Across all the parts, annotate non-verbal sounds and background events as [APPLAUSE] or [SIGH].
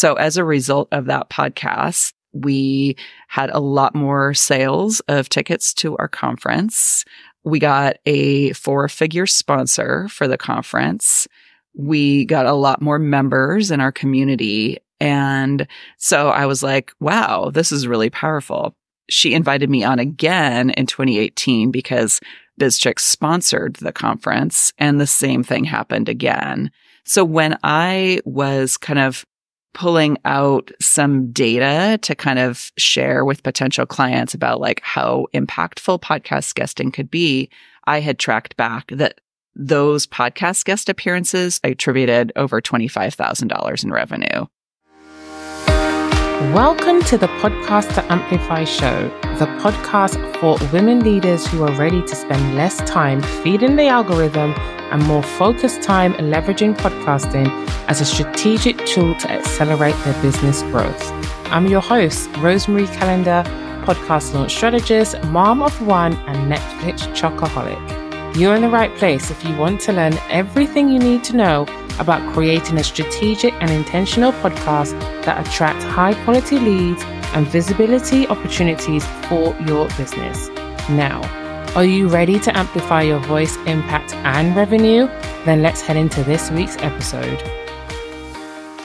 So as a result of that podcast, we had a lot more sales of tickets to our conference. We got a four figure sponsor for the conference. We got a lot more members in our community. And so I was like, wow, this is really powerful. She invited me on again in 2018 because BizChix sponsored the conference and the same thing happened again. So when I was kind of pulling out some data to kind of share with potential clients about like how impactful podcast guesting could be, I had tracked back that those podcast guest appearances attributed over $25,000 in revenue. Welcome to the Podcast to Amplify show, the podcast for women leaders who are ready to spend less time feeding the algorithm and more focused time leveraging podcasting as a strategic tool to accelerate their business growth. I'm your host, Rosemary Calendar, podcast launch strategist, mom of one, and Netflix chocoholic. You're in the right place if you want to learn everything you need to know about creating a strategic and intentional podcast that attracts high quality leads and visibility opportunities for your business. Now, are you ready to amplify your voice, impact, and revenue? Then let's head into this week's episode.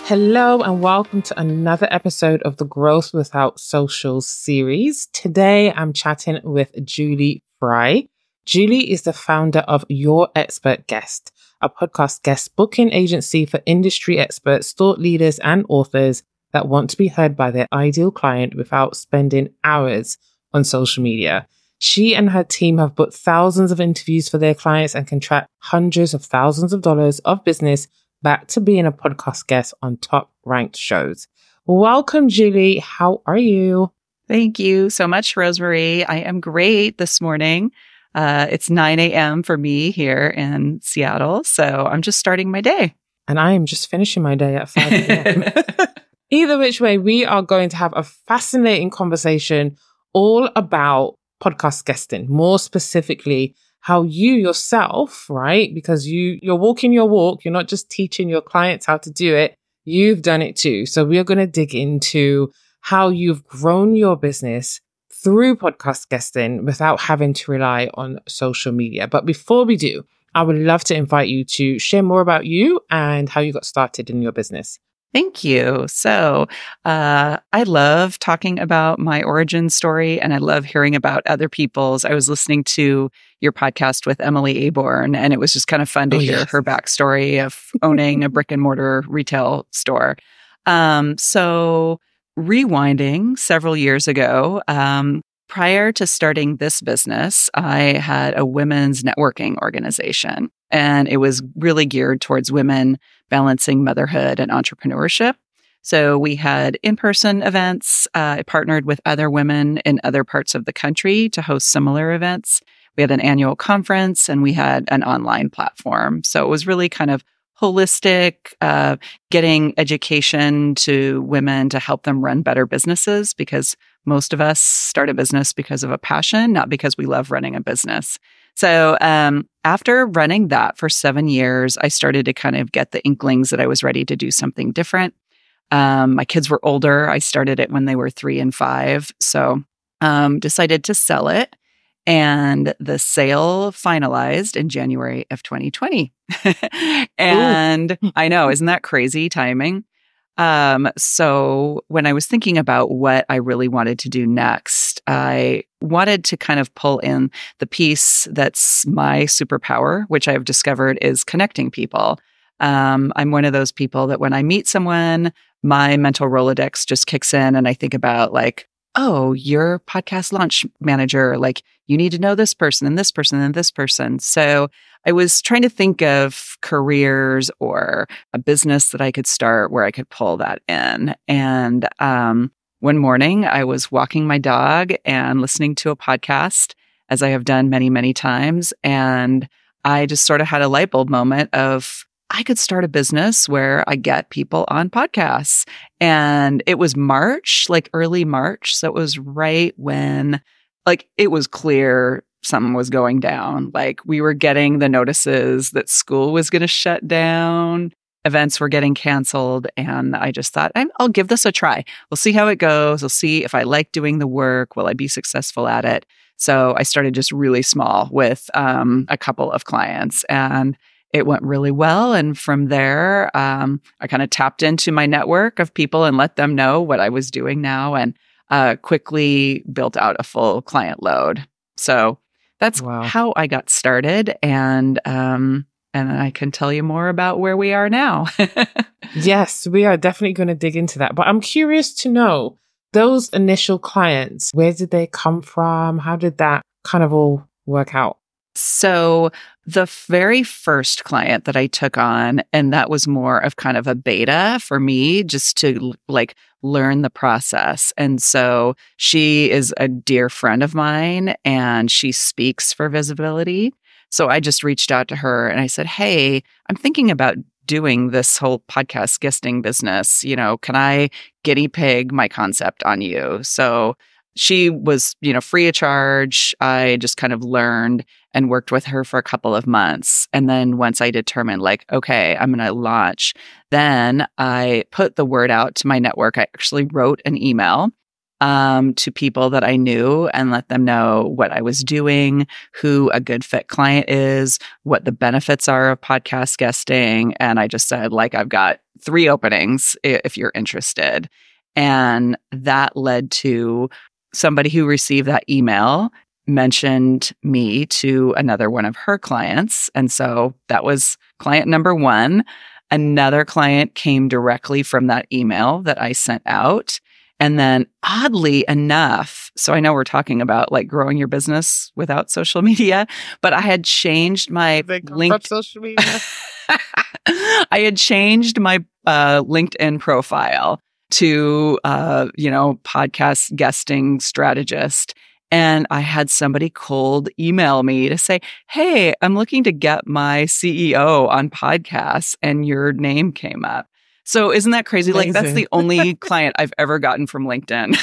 Hello, and welcome to another episode of the Growth Without Social series. Today, I'm chatting with Julie Fry. Julie is the founder of Your Expert Guest, a podcast guest booking agency for industry experts, thought leaders, and authors that want to be heard by their ideal client without spending hours on social media. She and her team have booked thousands of interviews for their clients and can track hundreds of thousands of dollars of business back to being a podcast guest on top ranked shows. Welcome, Julie. How are you? Thank you so much, Rosemary. I am great this morning. Uh, it's 9 a.m. for me here in Seattle. So I'm just starting my day. And I am just finishing my day at 5 a.m. [LAUGHS] [LAUGHS] Either which way, we are going to have a fascinating conversation all about podcast guesting, more specifically, how you yourself, right? Because you, you're walking your walk. You're not just teaching your clients how to do it. You've done it too. So we are going to dig into how you've grown your business through podcast guesting without having to rely on social media. But before we do, I would love to invite you to share more about you and how you got started in your business. Thank you. So, uh, I love talking about my origin story and I love hearing about other people's. I was listening to your podcast with Emily Aborn, and it was just kind of fun to oh, hear yes. her backstory of [LAUGHS] owning a brick and mortar retail store. Um, so, rewinding several years ago, um, prior to starting this business, I had a women's networking organization, and it was really geared towards women balancing motherhood and entrepreneurship. So we had in person events. Uh, I partnered with other women in other parts of the country to host similar events. We had an annual conference and we had an online platform. So it was really kind of holistic, uh, getting education to women to help them run better businesses because most of us start a business because of a passion, not because we love running a business. So, um, after running that for seven years, I started to kind of get the inklings that I was ready to do something different. Um, my kids were older. I started it when they were three and five. So, um, decided to sell it and the sale finalized in January of 2020. [LAUGHS] and I know, isn't that crazy timing? Um, so when I was thinking about what I really wanted to do next, I wanted to kind of pull in the piece that's my superpower, which I've discovered is connecting people. Um, I'm one of those people that when I meet someone, my mental Rolodex just kicks in and I think about like, oh, you're podcast launch manager. Like you need to know this person and this person and this person. So I was trying to think of careers or a business that I could start where I could pull that in. And um, one morning I was walking my dog and listening to a podcast, as I have done many, many times. And I just sort of had a light bulb moment of, I could start a business where I get people on podcasts. And it was March, like early March. So it was right when, like, it was clear something was going down. Like, we were getting the notices that school was going to shut down. events were getting canceled. And I just thought, I'll give this a try. We'll see how it goes. We'll see if I like doing the work. Will I be successful at it? So I started just really small with um, a couple of clients and it went really well. And from there, um, I kind of tapped into my network of people and let them know what I was doing now and uh, quickly built out a full client load. So that's wow. how I got started. And, um, and I can tell you more about where we are now. [LAUGHS] yes, we are definitely going to dig into that. But I'm curious to know those initial clients, where did they come from? How did that kind of all work out? So, the very first client that I took on, and that was more of kind of a beta for me, just to like learn the process. And so she is a dear friend of mine and she speaks for visibility. So I just reached out to her and I said, Hey, I'm thinking about doing this whole podcast guesting business. You know, can I guinea pig my concept on you? So she was, you know, free of charge. I just kind of learned and worked with her for a couple of months. And then once I determined, like, okay, I'm going to launch, then I put the word out to my network. I actually wrote an email um, to people that I knew and let them know what I was doing, who a good fit client is, what the benefits are of podcast guesting. And I just said, like, I've got three openings if you're interested. And that led to somebody who received that email mentioned me to another one of her clients. And so that was client number one. Another client came directly from that email that I sent out. And then oddly enough, so I know we're talking about like growing your business without social [LAUGHS] media, but I had changed my link social media. [LAUGHS] I had changed my uh, LinkedIn profile to uh, you know, podcast guesting strategist. And I had somebody cold email me to say, Hey, I'm looking to get my CEO on podcasts, and your name came up. So isn't that crazy? Amazing. Like that's the only client I've ever gotten from LinkedIn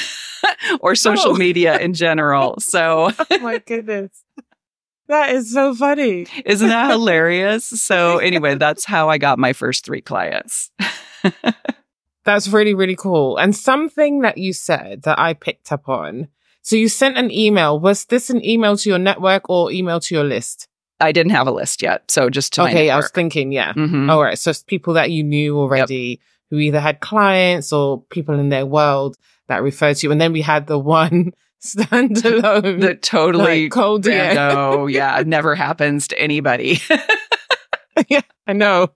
[LAUGHS] or social oh. media in general. So [LAUGHS] Oh my goodness. That is so funny. Isn't that hilarious? So [LAUGHS] anyway, that's how I got my first three clients. That's really, really cool. And something that you said that I picked up on. So you sent an email. Was this an email to your network or email to your list? I didn't have a list yet. So just to Okay, I was thinking, yeah. Mm-hmm. All right. So it's people that you knew already yep. who either had clients or people in their world that referred to you. And then we had the one [LAUGHS] standalone. the totally like, cold rando. [LAUGHS] yeah. It never [LAUGHS] happens to anybody. yeah, I know.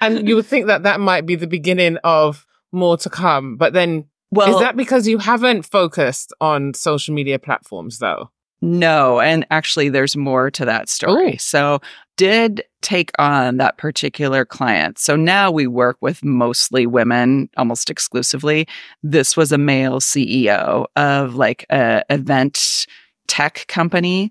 And you would think that that might be the beginning of more to come. But then, well, is that because you haven't focused on social media platforms though? No, and actually, there's more to that story. Ooh. So, did take on that particular client. So now we work with mostly women, almost exclusively. This was a male CEO of like a event tech company,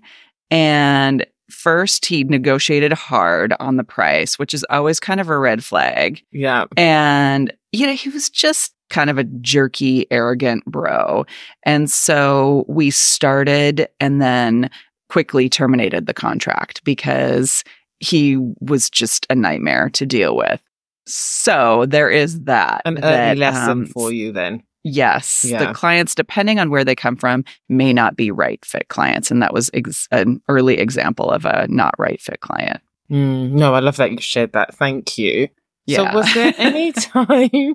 and first he negotiated hard on the price, which is always kind of a red flag. Yeah, and you know he was just kind of a jerky, arrogant bro. And so we started and then quickly terminated the contract because he was just a nightmare to deal with. So there is that. An that, early lesson um, for you then. Yes. Yeah. The clients, depending on where they come from, may not be right fit clients. And that was ex- an early example of a not right fit client. Mm, no, I love that you shared that. Thank you. Yeah. So, was there [LAUGHS] any time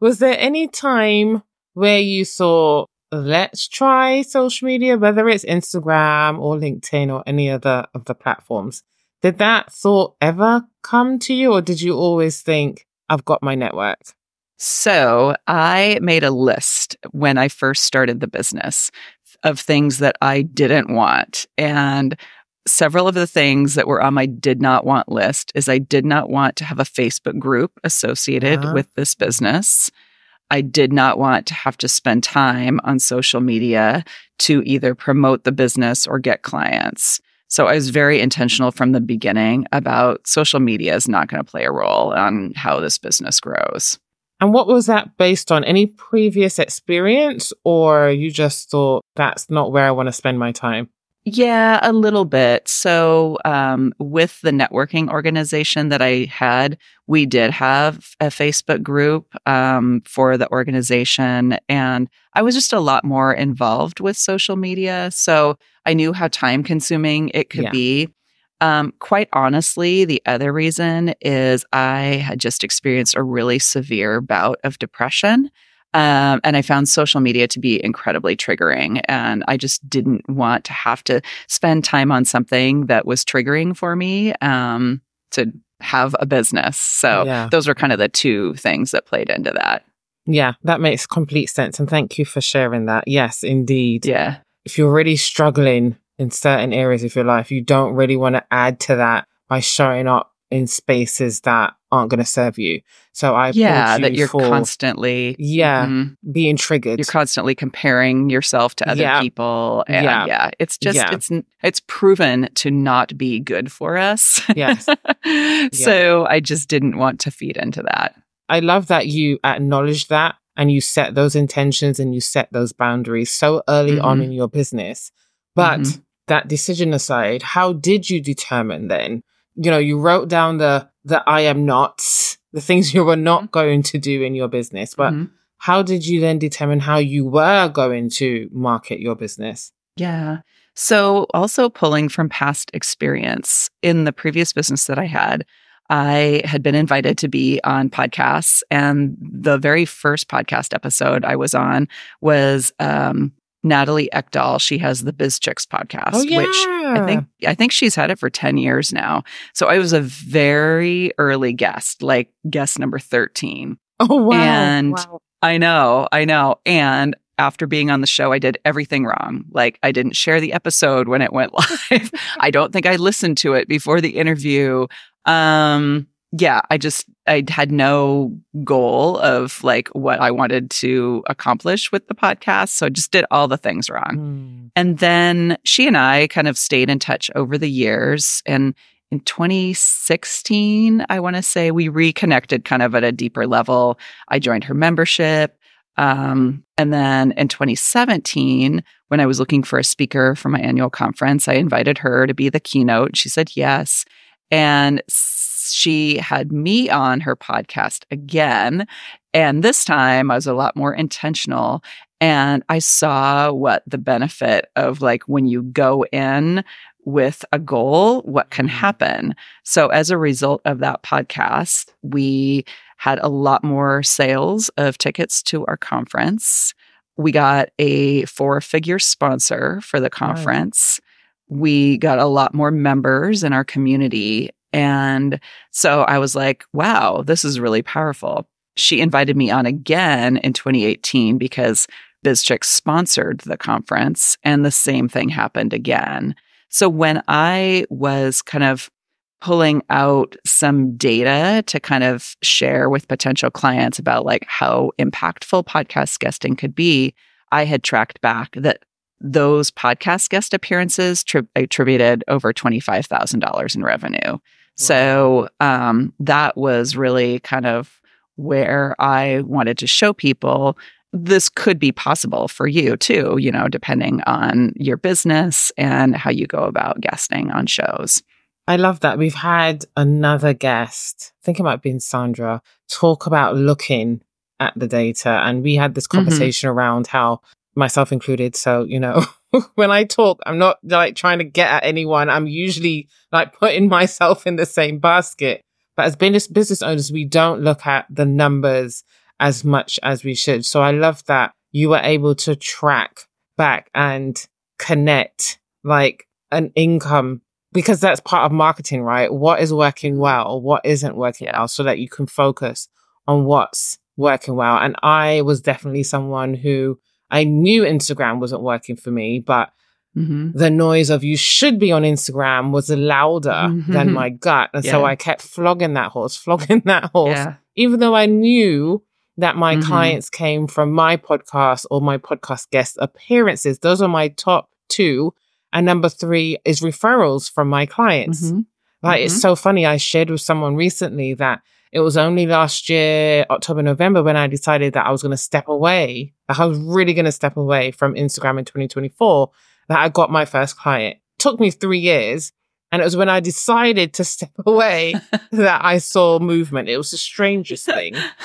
was there any time where you thought, let's try social media, whether it's Instagram or LinkedIn or any other of the platforms? Did that thought ever come to you, or did you always think, I've got my network? So I made a list when I first started the business of things that I didn't want. And several of the things that were on my did not want list is I did not want to have a Facebook group associated uh-huh. with this business. I did not want to have to spend time on social media to either promote the business or get clients. So I was very intentional from the beginning about social media is not going to play a role on how this business grows. And what was that based on? Any previous experience, or you just thought that's not where I want to spend my time? Yeah, a little bit. So, um, with the networking organization that I had, we did have a Facebook group um, for the organization, and I was just a lot more involved with social media. So, I knew how time consuming it could Yeah. be. Um, quite honestly, the other reason is I had just experienced a really severe bout of depression. Um, and I found social media to be incredibly triggering. And I just didn't want to have to spend time on something that was triggering for me um, to have a business. So Yeah. those were kind of the two things that played into that. Yeah, that makes complete sense. And thank you for sharing that. Yes, indeed. Yeah. If you're really struggling in certain areas of your life, you don't really want to add to that by showing up in spaces that aren't going to serve you. So I yeah. applaud That you you're for constantly. yeah Mhm. being triggered. You're constantly comparing yourself to other Yeah. people. And Yeah. yeah. It's just, Yeah. it's, it's proven to not be good for us. Yes. [LAUGHS] so I just didn't want to feed into that. I love that you acknowledge that and you set those intentions and you set those boundaries so early on Mhm. in your business. But Mhm. that decision aside, how did you determine then? You know, you wrote down the the I am not, the things [LAUGHS] you were not going to do in your business, but Mhm. how did you then determine how you were going to market your business? Yeah. So, also pulling from past experience in the previous business that I had, I had been invited to be on podcasts. And the very first podcast episode I was on was um, Natalie Eckdahl. She has the Biz Chix podcast, Oh yeah. which I think I think she's had it for 10 years now. So I was a very early guest, like guest number 13. Oh wow. and- wow. I know, I know. And after being on the show, I did everything wrong. Like I didn't share the episode when it went [LAUGHS] live. I don't think I listened to it before the interview. Um yeah, I just I had no goal of like what I wanted to accomplish with the podcast, so I just did all the things wrong. Mm. And then she and I kind of stayed in touch over the years. And in 2016, I want to say we reconnected kind of at a deeper level. I joined her membership. Um, and then in 2017, when I was looking for a speaker for my annual conference, I invited her to be the keynote. She said yes. And she had me on her podcast again. And this time I was a lot more intentional. And I saw what the benefit of like when you go in with a goal, what can mm-hmm. happen. So, as a result of that podcast, we had a lot more sales of tickets to our conference. We got a four figure sponsor for the conference. We got a lot more members in our community. And so I was like, wow, this is really powerful. She invited me on again in 2018 because BizChix sponsored the conference, and the same thing happened again. So when I was kind of pulling out some data to kind of share with potential clients about like how impactful podcast guesting could be, I had tracked back that those podcast guest appearances tri- attributed over $25,000 in revenue. So um, that was really kind of where I wanted to show people this could be possible for you too, you know, depending on your business and how you go about guesting on shows. I love that. We've had another guest, I think it might have been Sandra, talk about looking at the data. And we had this Mhm. conversation around how, myself included, so, you know, [LAUGHS] [LAUGHS] when I talk, I'm not like trying to get at anyone. I'm usually like putting [LAUGHS] myself in the same basket. But as business business owners, we don't look at the numbers as much as we should. So I love that you were able to track back and connect like an income because that's part of marketing, right? What is working well, what isn't working well, so that you can focus on what's working well. And I was definitely someone who I knew Instagram wasn't working for me, but Mm-hmm. the noise of you should be on Instagram was louder than Mhm. my gut. And so I kept flogging that horse, [LAUGHS] flogging that horse, Yeah. even though I knew that my Mhm. clients came from my podcast or my podcast guest appearances. Those are my top two. And number three is referrals from my clients. Mhm. Like, it's Mhm. so funny. I shared with someone recently that it was only last year, October, November, when I decided that I was going to step away. that I was really going to step away from Instagram in 2024. that I got my first client. It took me three years. And it was when I decided to [LAUGHS] step away [LAUGHS] that I saw movement. It was the strangest thing. [LAUGHS]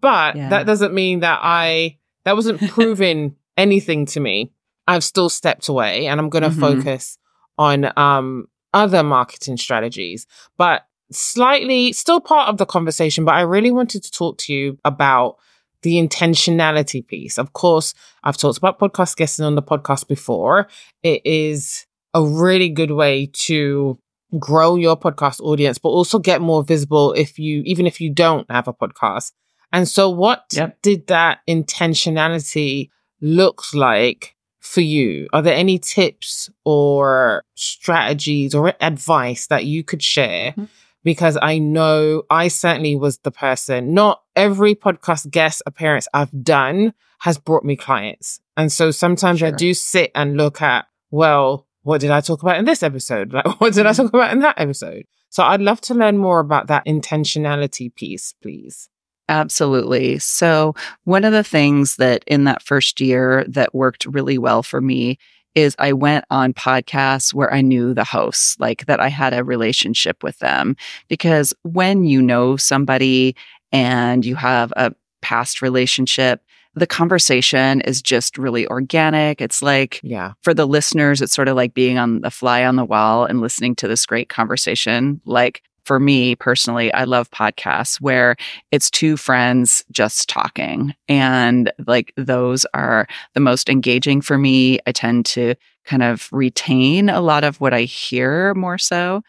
but yeah. that doesn't mean that I, that wasn't proving anything to me. I've still stepped away and I'm going to mm-hmm. focus on, um, other marketing strategies, but slightly still part of the conversation. But I really wanted to talk to you about the intentionality piece. Of course, I've talked about podcast guesting on the podcast before. It is a really good way to grow your podcast audience, but also get more visible if you, even if you don't have a podcast. And so what yep. did that intentionality look like for you? Are there any tips or strategies or advice that you could share? Mm-hmm. Because I know I certainly was the person, not every podcast guest appearance I've done has brought me clients. And so sometimes sure. I do sit and look at, well, what did I talk about in this episode? Like, [LAUGHS] what did I mm-hmm. talk about in that episode? So I'd love to learn more about that intentionality piece, please. Absolutely. So, one of the things that in that first year that worked really well for me is I went on podcasts where I knew the hosts, like that I had a relationship with them. Because when you know somebody and you have a past relationship, the conversation is just really organic. It's like, yeah, for the listeners, it's sort of like being on the fly on the wall and listening to this great conversation. Like, for me personally, I love podcasts where it's two friends just talking. And like those are the most engaging for me. I tend to kind of retain a lot of what I hear more so.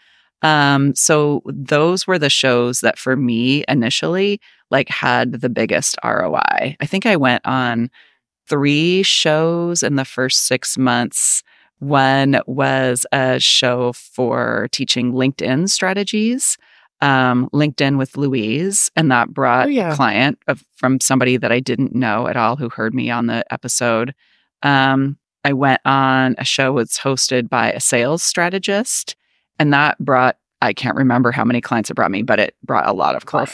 Um, so those were the shows that for me initially like had the biggest ROI. I think I went on three shows in the first six months. One was a show for teaching LinkedIn strategies, um, LinkedIn with Louise, and that brought oh, yeah. a client of, from somebody that I didn't know at all who heard me on the episode. Um, I went on a show that's hosted by a sales strategist, and that brought I can't remember how many clients it brought me, but it brought a lot of clients.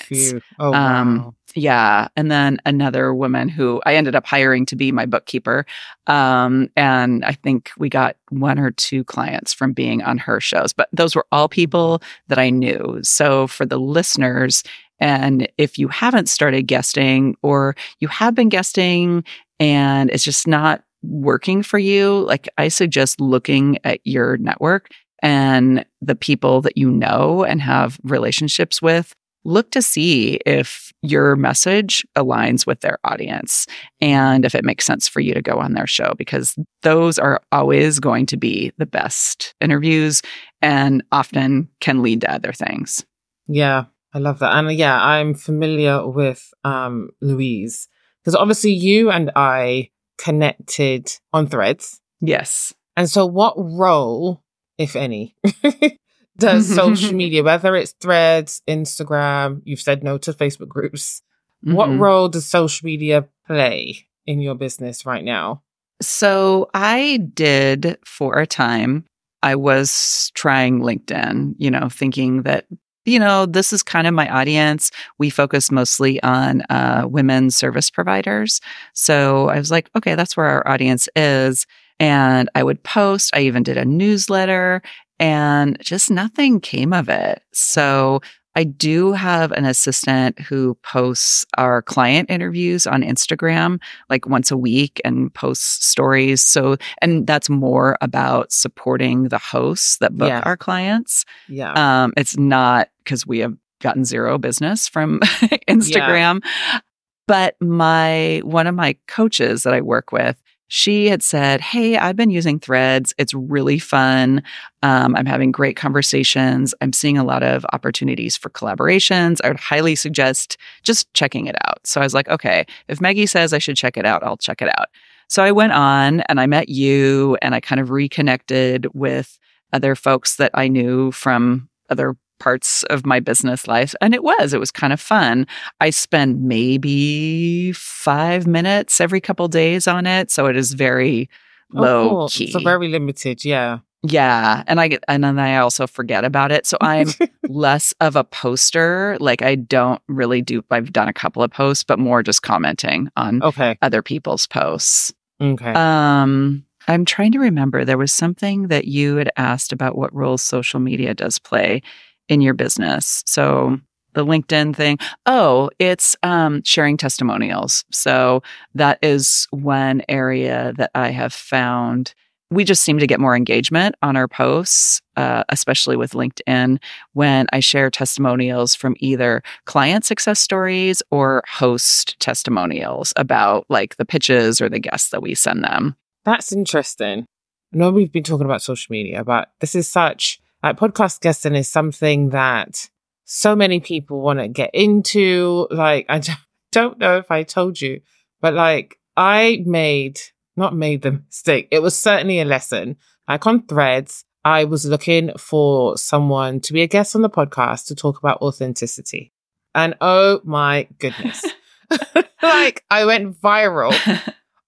Oh, um, wow. Yeah. And then another woman who I ended up hiring to be my bookkeeper. Um, and I think we got one or two clients from being on her shows, but those were all people that I knew. So for the listeners, and if you haven't started guesting or you have been guesting and it's just not working for you, like I suggest looking at your network and the people that you know and have relationships with, look to see if your message aligns with their audience and if it makes sense for you to go on their show, because those are always going to be the best interviews and often can lead to other things. Yeah, I love that. And yeah, I'm familiar with um, Louise because obviously you and I connected on threads. Yes. And so, what role if any, [LAUGHS] does [LAUGHS] social media, whether it's threads, Instagram, you've said no to Facebook groups. Mm-hmm. What role does social media play in your business right now? So I did for a time. I was trying LinkedIn, you know, thinking that, you know, this is kind of my audience. We focus mostly on uh, women service providers. So I was like, okay, that's where our audience is. And I would post, I even did a newsletter, and just nothing came of it. So I do have an assistant who posts our client interviews on Instagram like once a week and posts stories. So, and that's more about supporting the hosts that book yeah. our clients. Yeah. Um, it's not because we have gotten zero business from [LAUGHS] Instagram. Yeah. But my one of my coaches that I work with, she had said, Hey, I've been using threads. It's really fun. Um, I'm having great conversations. I'm seeing a lot of opportunities for collaborations. I would highly suggest just checking it out. So I was like, okay, if Maggie says I should check it out, I'll check it out. So I went on and I met you and I kind of reconnected with other folks that I knew from other parts of my business life. And it was, it was kind of fun. I spend maybe five minutes every couple days on it. So it is very oh, low cool. key. So very limited. Yeah. Yeah. And I get, and then I also forget about it. So I'm [LAUGHS] less of a poster. Like I don't really do, I've done a couple of posts, but more just commenting on okay. other people's posts. Okay. Um, I'm trying to remember. There was something that you had asked about what roles social media does play in your business. So the LinkedIn thing. Oh, it's um, sharing testimonials. So that is one area that I have found we just seem to get more engagement on our posts, uh, especially with LinkedIn, when I share testimonials from either client success stories or host testimonials about like the pitches or the guests that we send them. That's interesting. I know we've been talking about social media, but this is such like podcast guesting is something that so many people want to get into. Like, I [LAUGHS] don't know if I told you, but like, I made, not made the mistake. It was certainly a lesson. Like on threads, I was looking for someone to be a guest on the podcast to talk about authenticity. And oh my goodness. [LAUGHS] [LAUGHS] like I went viral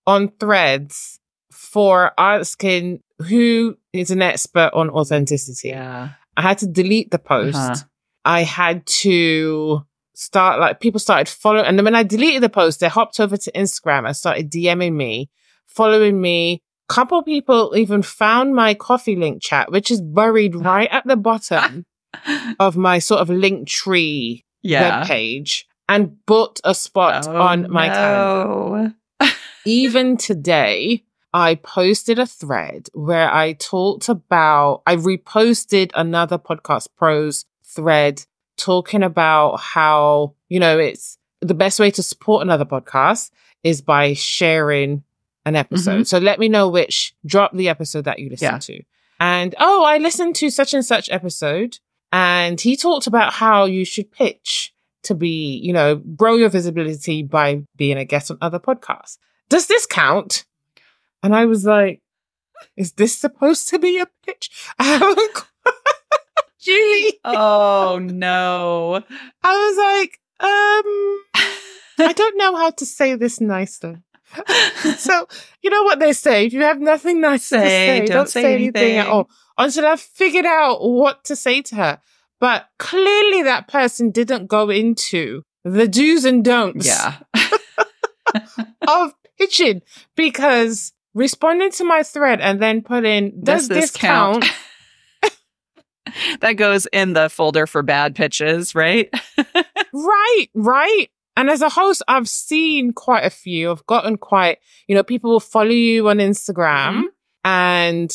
on threads for asking who is an expert on authenticity. Yeah. I had to delete the post. Uh-huh. I had to start like people started following. And then when I deleted the post, they hopped over to Instagram and started DMing me, following me. Couple people even found my coffee link chat, which is buried [LAUGHS] right at the bottom [LAUGHS] of my sort of link tree yeah. webpage and booked a spot oh, on my no. calendar. [LAUGHS] even today, I posted a thread where I talked about, I reposted another podcast pros thread talking about how, you know, it's the best way to support another podcast is by sharing an episode. Mm-hmm. So let me know which, drop the episode that you listen yeah. to. And oh, I listened to such and such episode and he talked about how you should pitch to be, you know, grow your visibility by being a guest on other podcasts. Does this count? And I was like, is this supposed to be a pitch? [LAUGHS] Julie. [LAUGHS] Oh no. I was like, um, [LAUGHS] I don't know how to say this nicely. so you know what they say: if you have nothing nice say, to say, don't, don't say, say anything. anything at all. Until I've figured out what to say to her. But clearly, that person didn't go into the do's and don'ts. Yeah. of pitching because responding to my thread and then put in does, does this, this count? count? [LAUGHS] that goes in the folder for bad pitches, right? [LAUGHS] right, right. And as a host, I've seen quite a few. I've gotten quite, you know, people will follow you on Instagram mm-hmm. and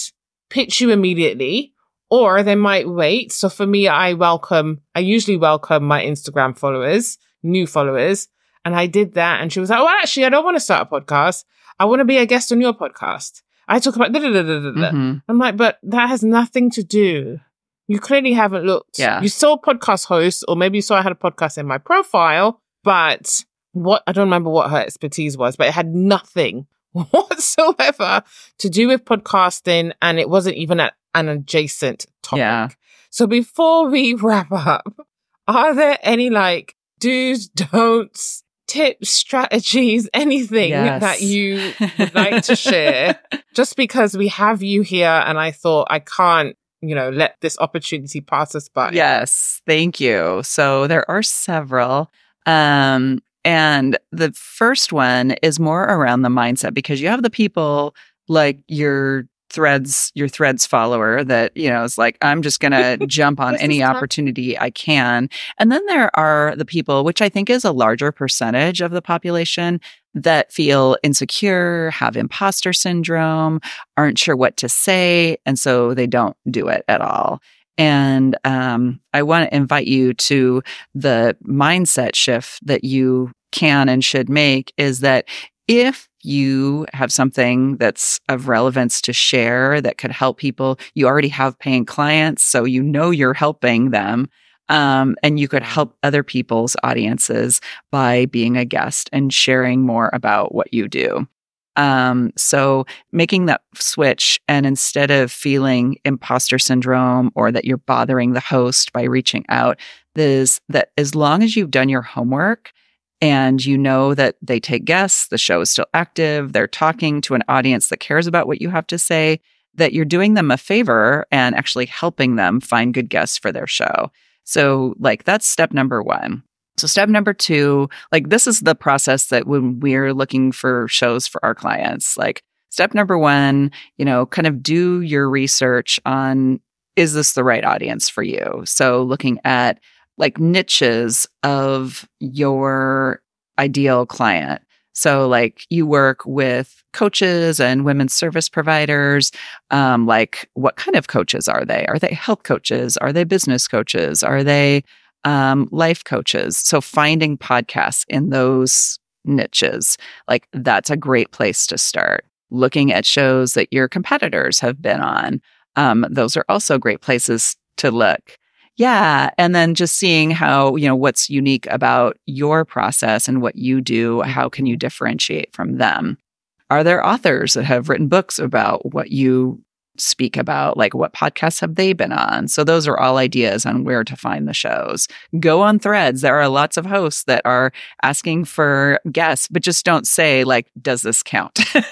pitch you immediately, or they might wait. So for me, I welcome, I usually welcome my Instagram followers, new followers. And I did that. And she was like, well, actually, I don't want to start a podcast. I want to be a guest on your podcast. I talk about, da da da mm-hmm. I'm like, but that has nothing to do you clearly haven't looked. Yeah. You saw podcast hosts, or maybe you saw I had a podcast in my profile, but what I don't remember what her expertise was, but it had nothing [LAUGHS] whatsoever to do with podcasting, and it wasn't even a, an adjacent topic. Yeah. So before we [LAUGHS] wrap up, are there any like do's, don'ts, tips, strategies, [LAUGHS] anything yes. that you [LAUGHS] would like to share? Just because we have you here, and I thought I can't you know, let this opportunity pass us by. Yes, thank you. So there are several. Um, and the first one is more around the mindset because you have the people like your threads your threads follower that you know is like i'm just going [LAUGHS] to jump on any opportunity i can and then there are the people which i think is a larger percentage of the population that feel insecure, have imposter syndrome, aren't sure what to say, and so they don't do it at all. And um, I want to invite you to the mindset shift that you can and should make is that if you have something that's of relevance to share that could help people, you already have paying clients, so you know you're helping them um, and you could help other people's audiences by being a guest and sharing more about what you do. Um, so making that switch and instead of feeling imposter syndrome or that you're bothering the host by reaching out, is that as long as you've done your homework and you know that they take guests, the show is still active, they're talking to an audience that cares about what you have to say, that you're doing them a favor and actually helping them find good guests for their show. So, like, that's step number one. So, step number two, like, this is the process that when we're looking for shows for our clients, like, step number one, you know, kind of do your research on is this the right audience for you? So looking at like niches of your ideal client. So, like, you work with coaches and women's service providers. Um, like, what kind of coaches are they? Are they health coaches? Are they business coaches? Are they um, life coaches? So, finding podcasts in those niches, like, that's a great place to start. Looking at shows that your competitors have been on, um, those are also great places to look. Yeah. And then just seeing how, you know, what's unique about your process and what you do, mm-hmm. how can you differentiate from them? Are there authors that have written books about what you speak about? Like what podcasts have they been on? So those are all ideas on where to find the shows. Go on threads. There are lots of hosts that are asking for guests, but just don't say, like, does this count? [LAUGHS]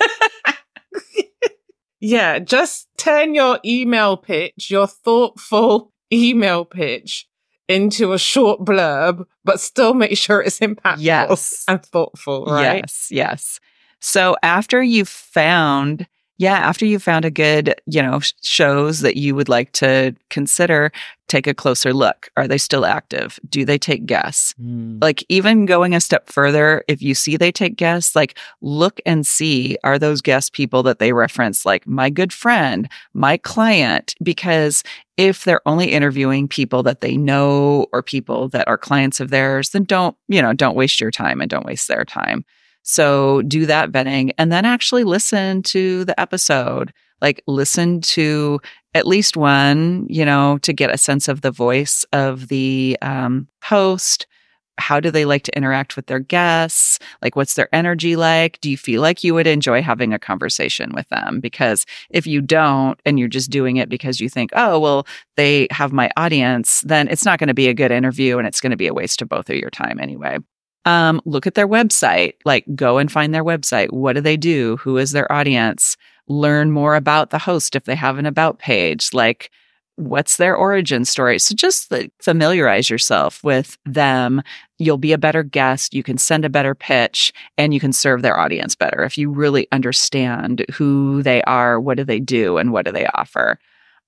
yeah. Just turn your email pitch, your thoughtful email pitch into a short blurb, but still make sure it's impactful yes. and thoughtful, right? Yes, yes. So after you've found yeah, after you found a good, you know, shows that you would like to consider, take a closer look. Are they still active? Do they take guests? Mm. Like even going a step further, if you see they take guests, like look and see are those guest people that they reference like my good friend, my client because if they're only interviewing people that they know or people that are clients of theirs, then don't, you know, don't waste your time and don't waste their time. So do that vetting and then actually listen to the episode. Like listen to at least one, you know, to get a sense of the voice of the um, host. How do they like to interact with their guests? Like, what's their energy like? Do you feel like you would enjoy having a conversation with them? Because if you don't and you're just doing it because you think, oh, well, they have my audience, then it's not going to be a good interview and it's going to be a waste of both of your time anyway. Um, look at their website. Like, go and find their website. What do they do? Who is their audience? Learn more about the host if they have an about page. Like, what's their origin story? So just like, familiarize yourself with them. You'll be a better guest. You can send a better pitch and you can serve their audience better if you really understand who they are, what do they do, and what do they offer.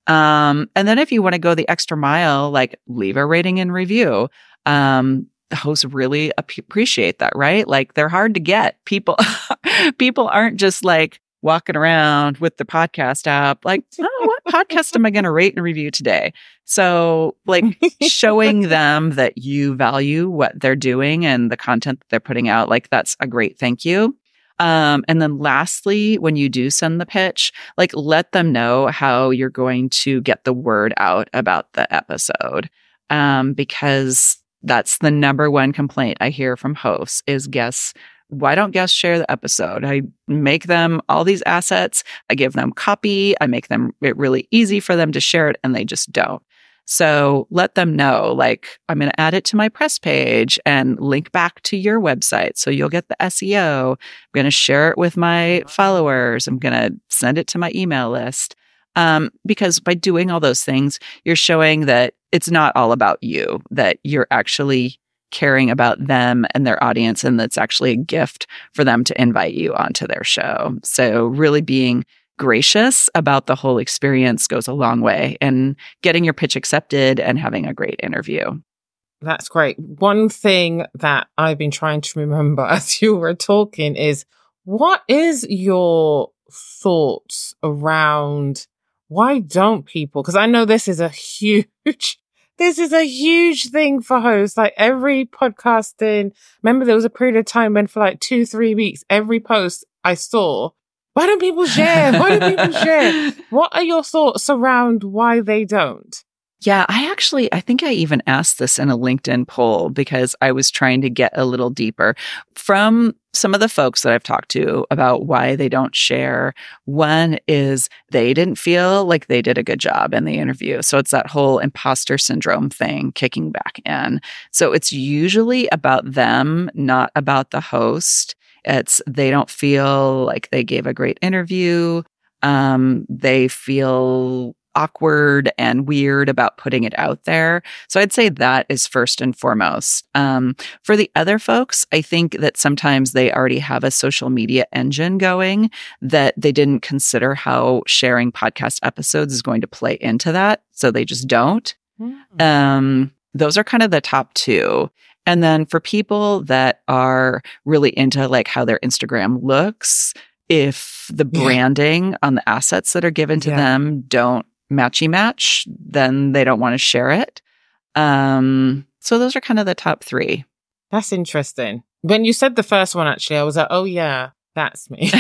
Um, and then if you want to go the extra mile, like leave a rating and review. Um, hosts really appreciate that, right? Like they're hard to get. People [LAUGHS] people aren't just like walking around with the podcast app like, [LAUGHS] "Oh, what podcast am I going to rate and review today?" So, like showing [LAUGHS] them that you value what they're doing and the content that they're putting out, like that's a great thank you. Um, and then lastly, when you do send the pitch, like let them know how you're going to get the word out about the episode. Um, because that's the number one complaint I hear from hosts is guests why don't guests share the episode? I make them all these assets. I give them copy. I make them it really easy for them to share it and they just don't. So let them know, like, I'm going to add it to my press page and link back to your website. So you'll get the SEO. I'm going to share it with my followers. I'm going to send it to my email list. Um, because by doing all those things, you're showing that it's not all about you, that you're actually caring about them and their audience, and that's actually a gift for them to invite you onto their show. So, really being gracious about the whole experience goes a long way in getting your pitch accepted and having a great interview. That's great. One thing that I've been trying to remember [LAUGHS] as you were talking is what is your thoughts around why don't people? Because I know this is a huge, [LAUGHS] this is a huge thing for hosts. Like every podcasting, remember there was a period of time when for like two, three weeks, every post I saw, why don't people share? Why don't people share? [LAUGHS] What are your thoughts around why they don't? Yeah, I actually, I think I even asked this in a LinkedIn poll because I was trying to get a little deeper from some of the folks that I've talked to about why they don't share. One is they didn't feel like they did a good job in the interview. So it's that whole imposter syndrome thing kicking back in. So it's usually about them, not about the host. It's they don't feel like they gave a great interview. Um, they feel awkward and weird about putting it out there. So I'd say that is first and foremost. Um, for the other folks, I think that sometimes they already have a social media engine going that they didn't consider how sharing podcast episodes is going to play into that. So they just don't. Mm-hmm. Um, those are kind of the top two. And then for people that are really into like how their Instagram looks, if the branding yeah. on the assets that are given to yeah. them don't matchy match, then they don't want to share it. Um, so those are kind of the top three. That's interesting. When you said the first one, actually, I was like, oh, yeah, that's me.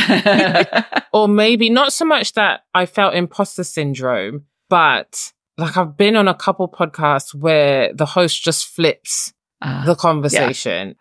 [LAUGHS] or maybe not so much that I felt imposter syndrome, but like I've been on a couple podcasts where the host just flips uh, the conversation. Yeah.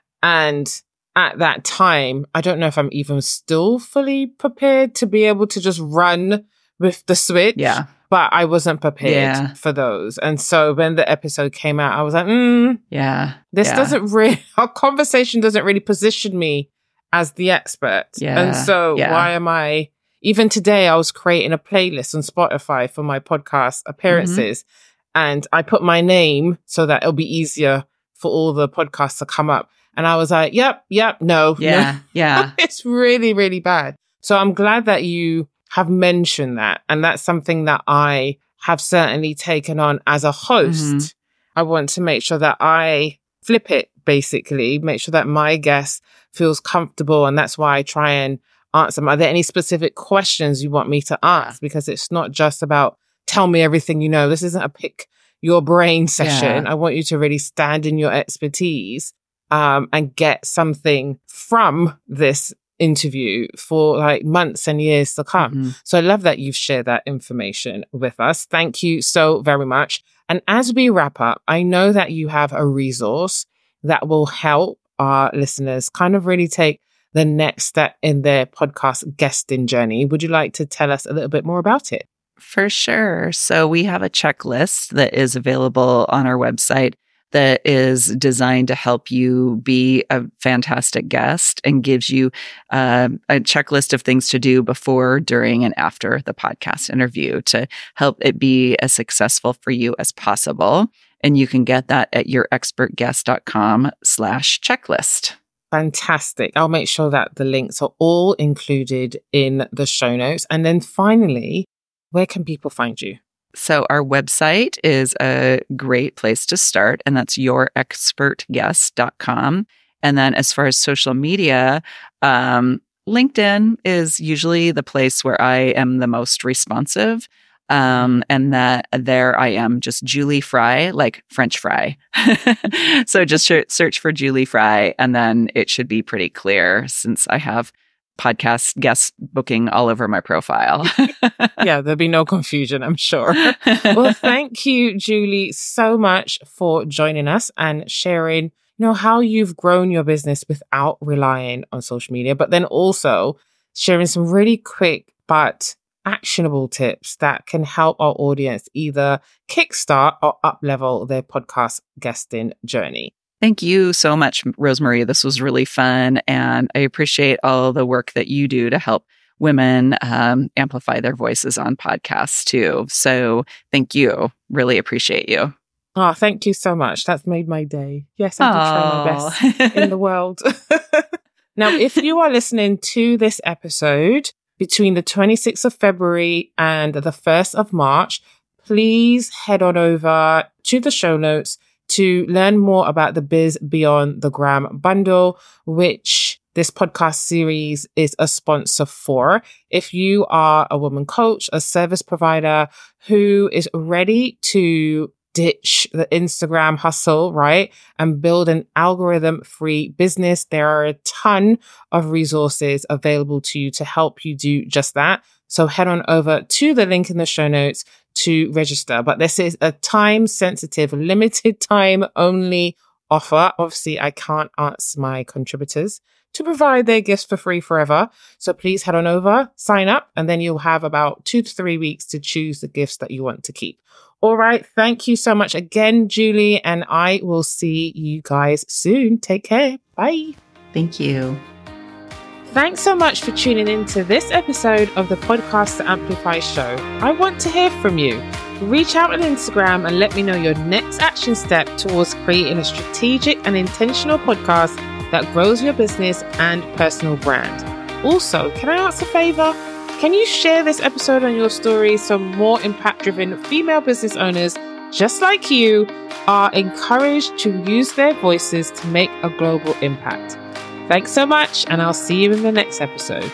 And at that time, I don't know if I'm even still fully prepared to be able to just run with the switch. Yeah. But I wasn't prepared yeah. for those. And so when the episode came out, I was like, mm, yeah. This yeah. doesn't really, [LAUGHS] our conversation doesn't really position me as the expert. Yeah. And so why am I, even today, I was creating a playlist on Spotify for my podcast appearances. Mm-hmm. And I put my name so that it'll be easier for all the podcasts to come up. And I was like, yep, yep, no. Yeah. No. Yeah. [LAUGHS] it's really, really bad. So I'm glad that you have mentioned that. And that's something that I have certainly taken on as a host. Mm-hmm. I want to make sure that I flip it basically, make sure that my guest feels comfortable. And that's why I try and answer them. Are there any specific questions you want me to ask? Because it's not just about tell me everything you know. This isn't a pick your brain session. Yeah. I want you to really stand in your expertise um, and get something from this interview for like months and years to come. Mm-hmm. So I love that you've shared that information with us. Thank you so very much. And as we wrap up, I know that you have a resource that will help our listeners kind of really take the next step in their podcast guesting journey. Would you like to tell us a little bit more about it? For sure. So we have a checklist that is available on our website that is designed to help you be a fantastic guest and gives you uh, a checklist of things to do before, during, and after the podcast interview to help it be as successful for you as possible. And you can get that at yourexpertguest.com slash checklist. Fantastic. I'll make sure that the links are all included in the show notes. And then finally, where can people find you? So, our website is a great place to start, and that's yourexpertguest.com. And then, as far as social media, um, LinkedIn is usually the place where I am the most responsive. Um, and that there I am, just Julie Fry, like French fry. [LAUGHS] so just search for Julie Fry, and then it should be pretty clear since I have podcast guest booking all over my profile. yeah, [LAUGHS] there'll be no confusion, I'm sure. well, [LAUGHS] thank you, Julie, so much for joining us and sharing, you know, how you've grown your business without relying on social media, but then also sharing some really quick but actionable tips that can help our audience either kickstart or uplevel their podcast guesting journey. Thank you so much, Rosemary. This was really fun. And I appreciate all the work that you do to help women um, amplify their voices on podcasts too. So thank you. Really appreciate you. Oh, thank you so much. That's made my day. Yes, I did try my best in the world. [LAUGHS] now, if [LAUGHS] you are listening to this episode between the 26th of February and the 1st of March, please head on over to the show notes to learn more about the Biz Beyond the Gram bundle, which this podcast series is a sponsor for. If you are a woman coach, a service provider who is ready to ditch the Instagram hustle, right? And build an algorithm free business. There are a ton of resources available to you to help you do just that. So head on over to the link in the show notes to register. But this is a time sensitive, limited time only offer. Obviously, I can't ask my contributors to provide their gifts for free forever. So please head on over, sign up, and then you'll have about two to three weeks to choose the gifts that you want to keep. All right. Thank you so much again, Julie, and I will see you guys soon. Take care. Bye. Thank you. Thanks so much for tuning in to this episode of the Podcast to Amplify show. I want to hear from you. Reach out on Instagram and let me know your next action step towards creating a strategic and intentional podcast that grows your business and personal brand. Also, can I ask a favor? Can you share this episode on your story so more impact driven female business owners just like you are encouraged to use their voices to make a global impact? Thanks so much, and I'll see you in the next episode.